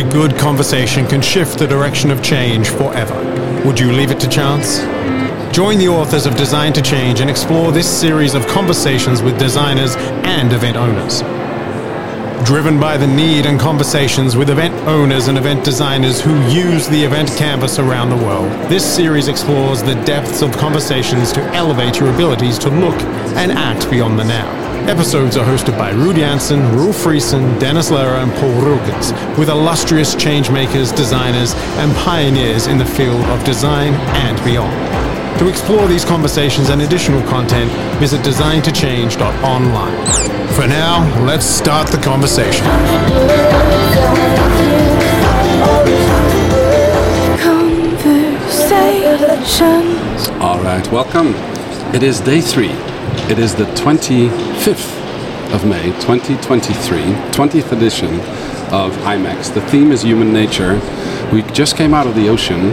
A good conversation can shift the direction of change forever. Would you leave it to chance? Join the authors of Design to Change and explore this series of conversations with designers and event owners. Driven by the need and conversations with event owners and event designers who use the event canvas around the world, this series explores the depths of conversations to elevate your abilities to look and act beyond the now. Episodes are hosted by Ruud Janssen, Roel Frissen, Dennis Lehrer, and Paul Ruggens, with illustrious changemakers, designers, and pioneers in the field of design and beyond. To explore these conversations and additional content, visit designtochange.online. For now, let's start the conversation. Conversations. All right, welcome. It is day three. It is the 25th of May, 2023, 20th edition of IMEX. The theme is human nature. We just came out of the ocean.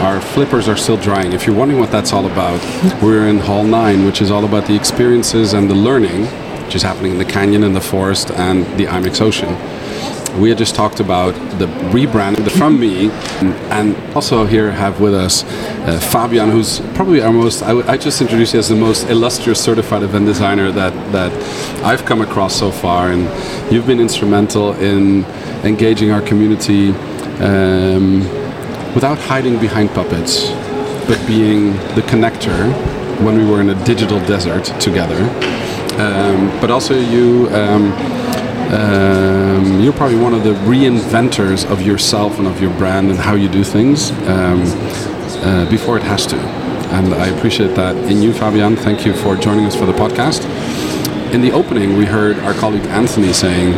Our flippers are still drying. If you're wondering what that's all about, we're in Hall 9, which is all about the experiences and the learning, which is happening in the canyon, in the forest, and the IMEX Ocean. We had just talked about the rebranding from me, and also here have with us uh, Fabia, who's probably our most, I, w- I just introduced you as the most illustrious certified event designer that, that I've come across so far, and you've been instrumental in engaging our community um, without hiding behind puppets, but being the connector when we were in a digital desert together. Um, but also you. Um, um, you're probably one of the reinventors of yourself and of your brand and how you do things um, uh, before it has to. And I appreciate that in you, Fabia. Thank you for joining us for the podcast. In the opening, we heard our colleague Anthony saying,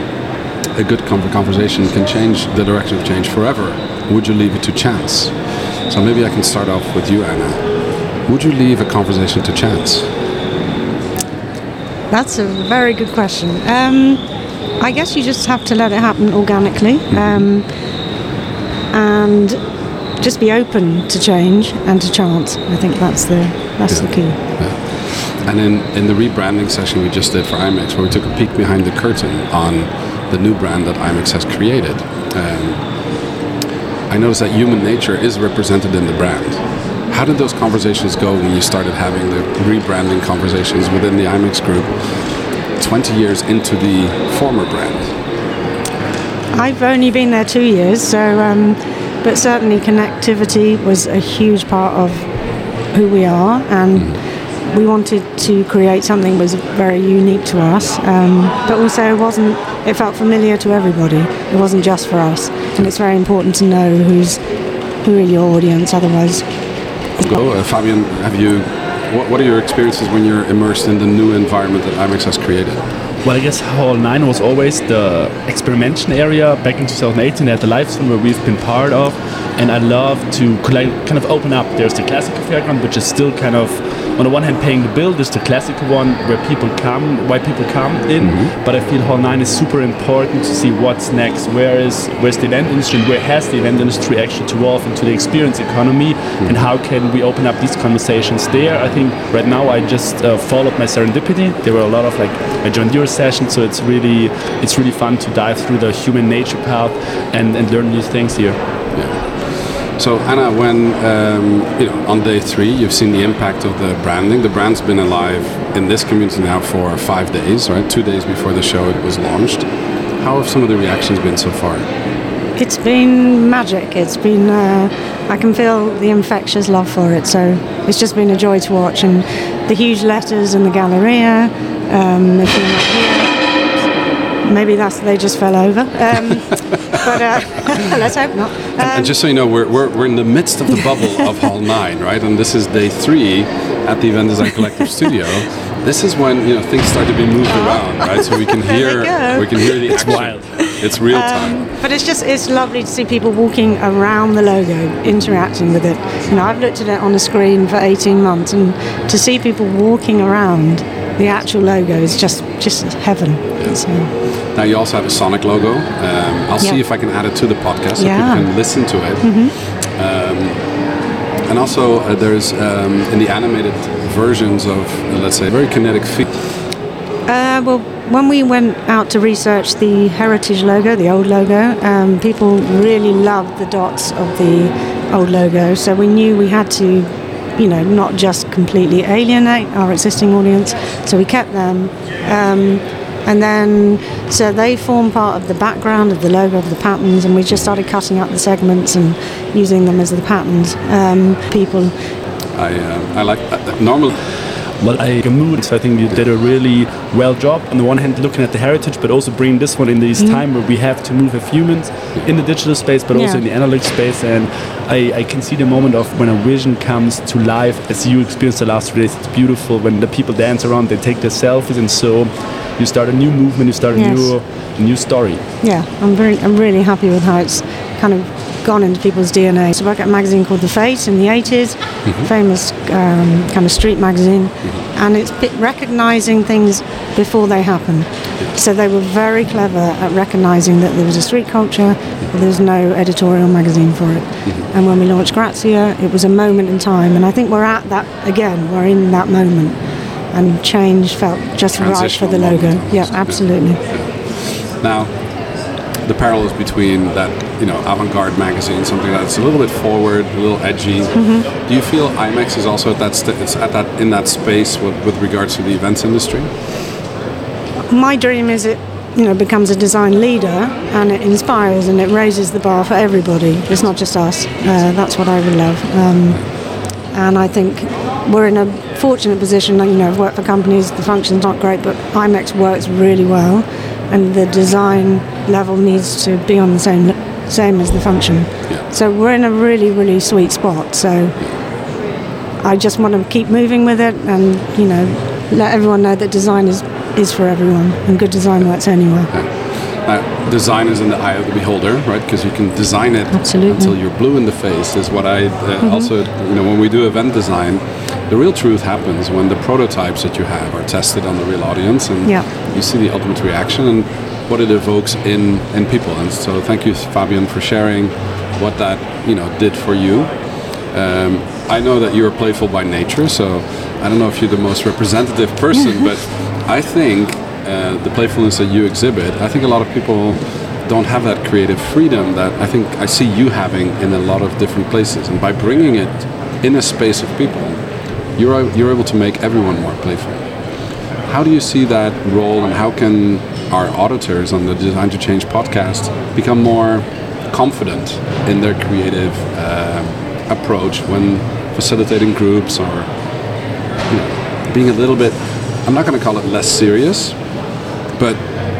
a good conversation can change the direction of change forever. Would you leave it to chance? So maybe I can start off with you, Anna. Would you leave a conversation to chance? That's a very good question. Um, I guess you just have to let it happen organically um, and just be open to change and to chance. I think that's the that's the key. And in, in the rebranding session we just did for IMEX, where we took a peek behind the curtain on the new brand that IMEX has created, um, I noticed that human nature is represented in the brand. How did those conversations go when you started having the rebranding conversations within the IMEX group 20 years into the former brand? I've only been there two years, so um, but certainly connectivity was a huge part of who we are, and we wanted to create something that was very unique to us, um, but also it wasn't. It felt familiar to everybody. It wasn't just for us, and it's very important to know who's who are your audience. Otherwise, Go, uh, Fabia, have you? What, what are your experiences when you're immersed in the new environment that IMEX has created? Well, I guess Hall 9 was always the experimentation area. Back in 2018, at the live stream where we've been part of, and I love to kind of open up. There's the classical fairground, which is still kind of, on the one hand, paying the bill. is the classical one where people come, why people come in. But I feel Hall 9 is super important to see what's next. Where is where's the event industry? and Where has the event industry actually to evolve into the experience economy? And how can we open up these conversations there? I think right now I just uh, followed my serendipity. There were a lot of like I joined your session, so it's really it's really fun to dive through the human nature path and, and learn new things here. So Anna, when um, you know on day three, you've seen the impact of the branding. The brand's been alive in this community now for five days, right? Two days before the show it was launched. How have some of the reactions been so far? it's been magic. It's been. Uh, I can feel the infectious love for it. So it's just been a joy to watch, and the huge letters in the Galleria. Um, if you're not here, maybe that's they just fell over. Um, but uh, let's hope not. and, Um, and just so you know, we're, we're, we're in the midst of the bubble of Hall 9, right? And this is day three at the Event Design Collective studio. This is when you know things start to be moved around, right? So we can hear go. we can hear the It's action. wild. It's real time. But it's just it's lovely to see people walking around the logo, interacting with it. You know, I've looked at it on a screen for 18 months, and to see people walking around the actual logo is just just heaven. So, Now you also have a Sonic logo. Um, I'll see if I can add it to the podcast so Yeah. people can listen to it. Um, and also uh, there's um, in the animated versions of uh, let's say very kinetic feet. uh, well, when we went out to research the heritage logo, the old logo, um, people really loved the dots of the old logo. So we knew we had to, you know, not just completely alienate our existing audience. So we kept them. Um, and then, so they form part of the background of the logo of the patterns, and we just started cutting out the segments and using them as the patterns. Um, people. I, uh, I like uh, normal. Well, I mood. So I think you did a really well job. On the one hand, looking at the heritage, but also bringing this one in this mm. time where we have to move as humans in the digital space, but yeah. also in the analog space. And I, I, can see the moment of when a vision comes to life, as you experienced the last three days. It's beautiful when the people dance around, they take their selfies, and so you start a new movement, you start a yes. new new story. Yeah, I'm very, I'm really happy with how it's kind of gone into people's DNA. So I got a magazine called The Face in the 80s, mm-hmm. famous um, kind of street magazine, mm-hmm. and it's recognizing things before they happen. So they were very clever at recognizing that there was a street culture, but there was no editorial magazine for it. Mm-hmm. And when we launched Grazia, it was a moment in time, and I think we're at that again. We're in that moment and change felt just right for the logo. Yeah, absolutely. Now, the parallels between that, you know, avant-garde magazine, something that's a little bit forward, a little edgy. Mm-hmm. Do you feel IMEX is also at that st- it's at that in that space with, with regards to the events industry? My dream is it you know becomes a design leader and it inspires and it raises the bar for everybody. It's not just us. Uh, that's what I would love. Um, and I think we're in a fortunate position. You know, I've worked for companies, the function's not great, but IMEX works really well, and the design level needs to be on the same same as the function. Yeah. So we're in a really, really sweet spot. So I just want to keep moving with it, and you know, let everyone know that design is is for everyone, and good design works anywhere. Yeah. Uh, design is in the eye of the beholder, right? Because you can design it Absolutely. until you're blue in the face. Is what I uh, mm-hmm. also, you know, when we do event design, the real truth happens when the prototypes that you have are tested on the real audience, and yeah. you see the ultimate reaction and what it evokes in in people. And so, thank you, Fabia, for sharing what that you know did for you. Um, I know that you are playful by nature, so I don't know if you're the most representative person, but I think uh, the playfulness that you exhibit, I think a lot of people don't have that creative freedom that I think I see you having in a lot of different places. And by bringing it in a space of people, you're, you're able to make everyone more playful. How do you see that role, and how can our auditors on the Design to Change podcast become more confident in their creative uh, approach when facilitating groups or you know, being a little bit, I'm not going to call it less serious, but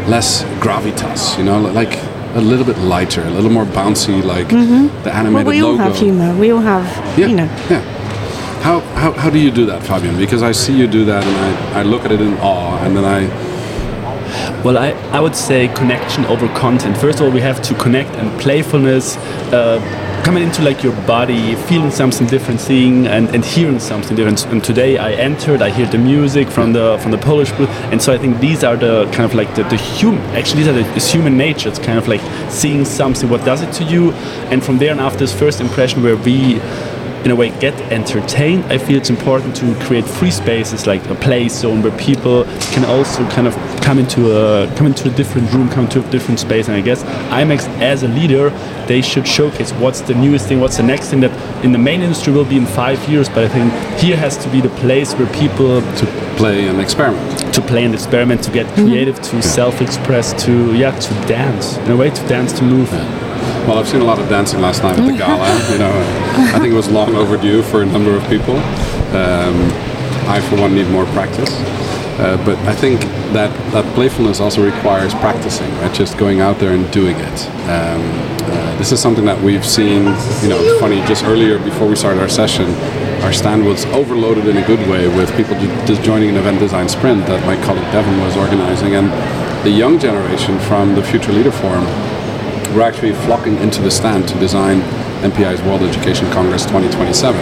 less gravitas, you know, like a little bit lighter, a little more bouncy, like mm-hmm. the animated well, we logo. all have humor. We all have, yeah, you know. Yeah. How, how, do you do that, Fabia? Because I see you do that and I, I look at it in awe and then I well, I, I would say connection over content. First of all, we have to connect and playfulness. Uh, coming into like your body, feeling something different, seeing and, and hearing something different. And today I entered, I hear the music from the from the Polish booth, and so I think these are the kind of like the, the human. Actually, these are the it's human nature. It's kind of like seeing something. What does it to you? And from there and after this first impression, where we in a way get entertained. I feel it's important to create free spaces like a play zone where people can also kind of come into a come into a different room, come to a different space. And I guess IMEX as a leader, they should showcase what's the newest thing, what's the next thing that in the main industry will be in five years. But I think here has to be the place where people to play and experiment, to play and experiment, to get mm-hmm. creative, to yeah. self-express, to yeah, to dance in a way, to dance, to move. Yeah. Well, I've seen a lot of dancing last night at the gala. you know, I think it was long overdue for a number of people. Um, I, for one, need more practice. Uh, but I think that that playfulness also requires practicing, right? Just going out there and doing it. Um, uh, this is something that we've seen. You know, funny. Just earlier, before we started our session, our stand was overloaded in a good way with people just joining an event design sprint that my colleague Devon was organizing, and the young generation from the Future Leader Forum we're actually flocking into the stand to design MPI's World Education Congress 2027.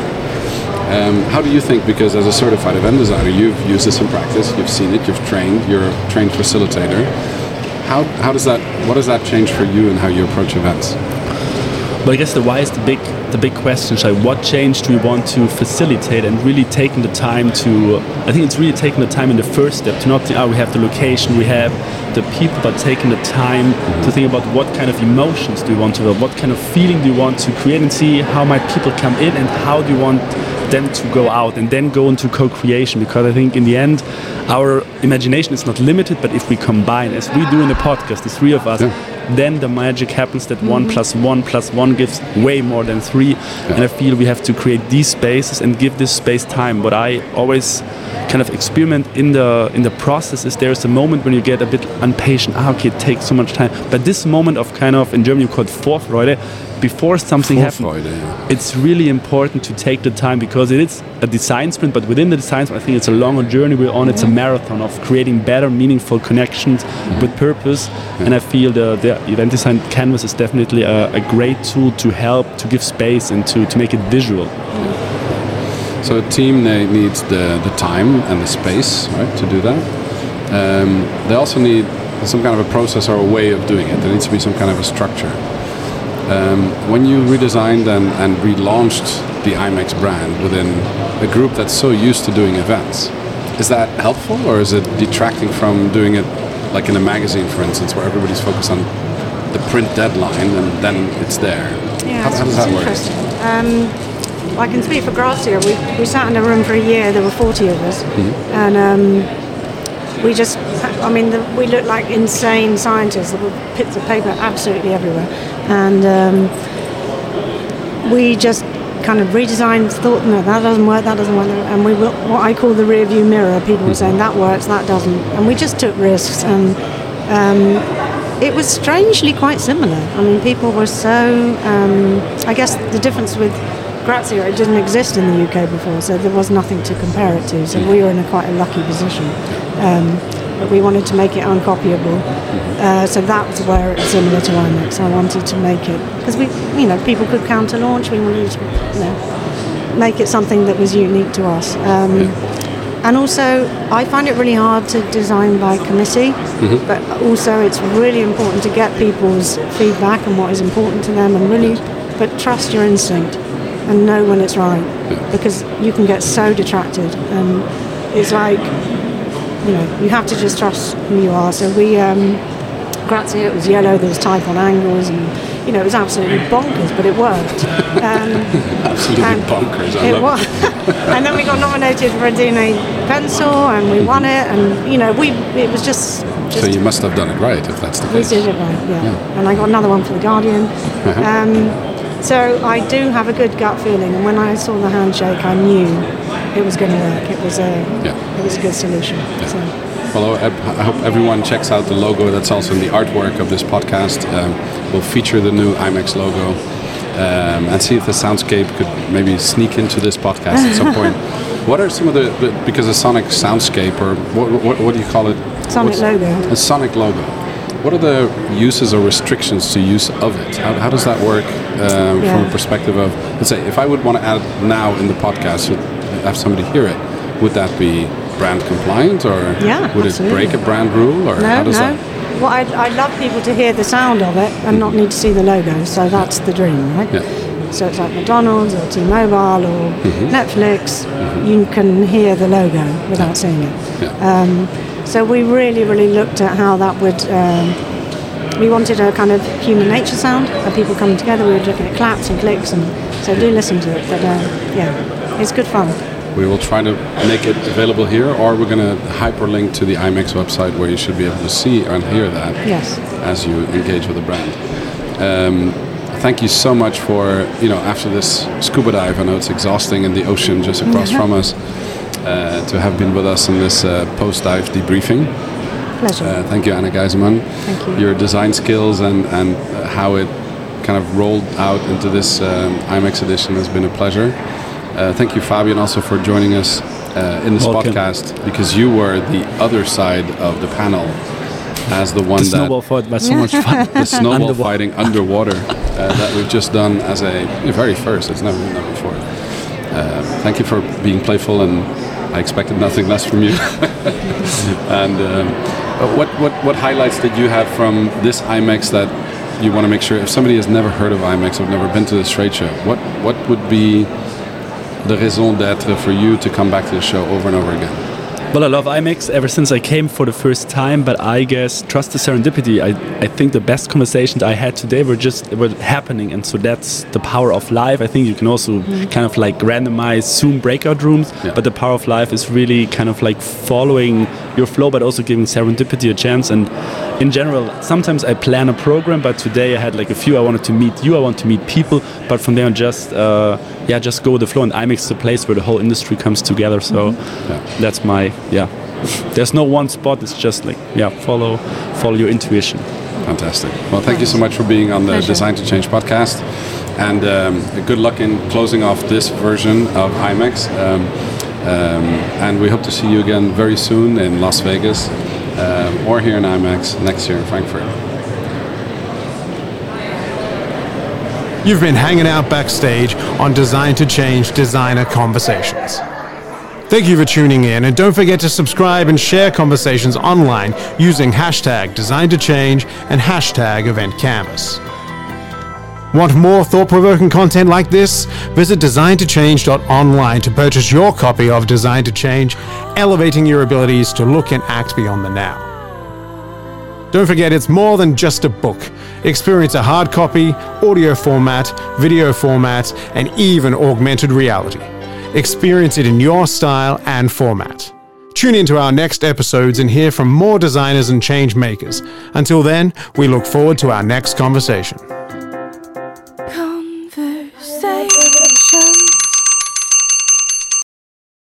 Um, how do you think, because as a certified event designer, you've used this in practice, you've seen it, you've trained, you're a trained facilitator. How, how does that, what does that change for you and how you approach events? But I guess the why is the big the big question. Like, what change do we want to facilitate and really taking the time to? I think it's really taking the time in the first step to not think, oh, we have the location, we have the people, but taking the time to think about what kind of emotions do you want to build, what kind of feeling do you want to create, and see how might people come in and how do you want them to go out and then go into co-creation because I think in the end our imagination is not limited but if we combine as we do in the podcast the three of us Yeah. Then the magic happens that one plus one plus one gives way more than three. And I feel we have to create these spaces and give this space time. What I always kind of experiment in the in the process is there's a moment when you get a bit impatient. Ah okay it takes so much time. But this moment of kind of in German you call it Vorfreude before something happens yeah. it's really important to take the time because it is a design sprint, but within the design sprint, I think it's a longer journey we're on. It's a marathon of creating better, meaningful connections with purpose. And I feel the, the event design canvas is definitely a, a great tool to help, to give space, and to, to make it visual. So a team they needs the, the time and the space, right, to do that. Um, they also need some kind of a process or a way of doing it. There needs to be some kind of a structure. Um, when you redesigned and, and relaunched the IMEX brand within a group that's so used to doing events, is that helpful or is it detracting from doing it like in a magazine, for instance, where everybody's focused on the print deadline and then it's there? Yeah, how, how does that work? Um, I can speak for Grazia. We, we sat in a room for a year. There were 40 of us. Mm-hmm. And um, we just, I mean, the, we looked like insane scientists. Were bits of paper absolutely everywhere. And um, we just kind of redesigned, thought, no, that doesn't work, that doesn't work. And we were what I call the rear view mirror. People were saying, that works, that doesn't. And we just took risks. And um, it was strangely quite similar. I mean, people were so. Um, I guess the difference with Grazia, it didn't exist in the UK before, so there was nothing to compare it to. So we were in a quite a lucky position. Um, but we wanted to make it uncopyable. Uh, so that was where it was similar to IMEX. I wanted to make it because we, you know, people could counter launch. We wanted to, you know, make it something that was unique to us. Um, and also, I find it really hard to design by committee, but also it's really important to get people's feedback and what is important to them, and really, but trust your instinct and know when it's right, because you can get so detracted, and it's like, you know, you have to just trust who you are. So we, um, Grazia, it was yellow, there was type on angles, and you know, it was absolutely bonkers, but it worked. Um, Absolutely and bonkers. I it love was. and then we got nominated for a D&AD pencil, and we won it. And you know, we it was just. just So you must have done it right if that's the case. we did it right, yeah. And I got another one for the Guardian. Uh-huh. Um, so I do have a good gut feeling, and when I saw the handshake, I knew it was going to work. It was a, Yeah. it was a good solution. So. Well, I I hope everyone checks out the logo that's also in the artwork of this podcast. Um, we'll feature the new IMEX logo um, and see if the soundscape could maybe sneak into this podcast at some point. What are some of the, because a sonic soundscape or what, what, what do you call it? Sonic What's- logo. A sonic logo. What are the uses or restrictions to use of it? How, how does that work um, from a perspective of, let's say, if I would want to add it now in the podcast, have somebody hear it, would that be brand compliant or Yeah, would absolutely. it break a brand rule or how No, does no. that? Mm-hmm. Well, I, I love people to hear the sound of it and not need to see the logo. So that's the dream, right? Yeah. So it's like McDonald's or T-Mobile or Mm-hmm. Netflix. You can hear the logo without seeing it. Yeah. Um, so we really, really looked at how that would. Um, we wanted a kind of human nature sound of people coming together. We were looking at claps and clicks, and so do listen to it. But uh, yeah, it's good fun. We will try to make it available here, or we're going to hyperlink to the IMEX website where you should be able to see and hear that Yes. as you engage with the brand. Um, thank you so much for you know after this scuba dive. I know it's exhausting in the ocean just across from us. Uh, to have been with us in this uh, post-dive debriefing. Pleasure. Uh, thank you, Anna Gyseman. Thank you. Your design skills and, and how it kind of rolled out into this um, IMEX edition has been a pleasure. Uh, thank you, Fabia, also for joining us uh, in this Welcome. podcast because you were the other side of the panel as the one The that snowball fight was so much fun. the snowball Underwater. fighting underwater uh, that we've just done as a very first. It's never been done before. Uh, thank you for being playful, and I expected nothing less from you. and um, uh, what, what what highlights did you have from this IMEX that you want to make sure if somebody has never heard of IMEX or never been to this trade show, what what would be the raison d'être for you to come back to the show over and over again? Well, I love IMEX ever since I came for the first time, but I guess trust the serendipity. I, I think the best conversations I had today were just were happening, and so that's the power of live. I think you can also mm. kind of like randomize Zoom breakout rooms, yeah. but the power of live is really kind of like following your flow, but also giving serendipity a chance. And in general, sometimes I plan a program, but today I had like a few. I wanted to meet you, I want to meet people, but from there on, just uh, yeah, just go with the flow. And IMEX is a place where the whole industry comes together. So mm-hmm. yeah. that's my yeah. There's no one spot. It's just like yeah, follow follow your intuition. Fantastic. Well, thank you so much for being on the Pleasure. Design to Change podcast, and um, good luck in closing off this version of IMEX. Um, um, and we hope to see you again very soon in Las Vegas um, or here in IMEX next year in Frankfurt. You've been hanging out backstage on Design to Change Designer Conversations. Thank you for tuning in, and don't forget to subscribe and share conversations online using hashtag Design to Change and hashtag Event Canvas. Want more thought provoking content like this? Visit designtochange.online to purchase your copy of Design to Change, elevating your abilities to look and act beyond the now. Don't forget, it's more than just a book. Experience a hard copy, audio format, video format, and even augmented reality. Experience it in your style and format. Tune into our next episodes and hear from more designers and change makers. Until then, we look forward to our next conversation.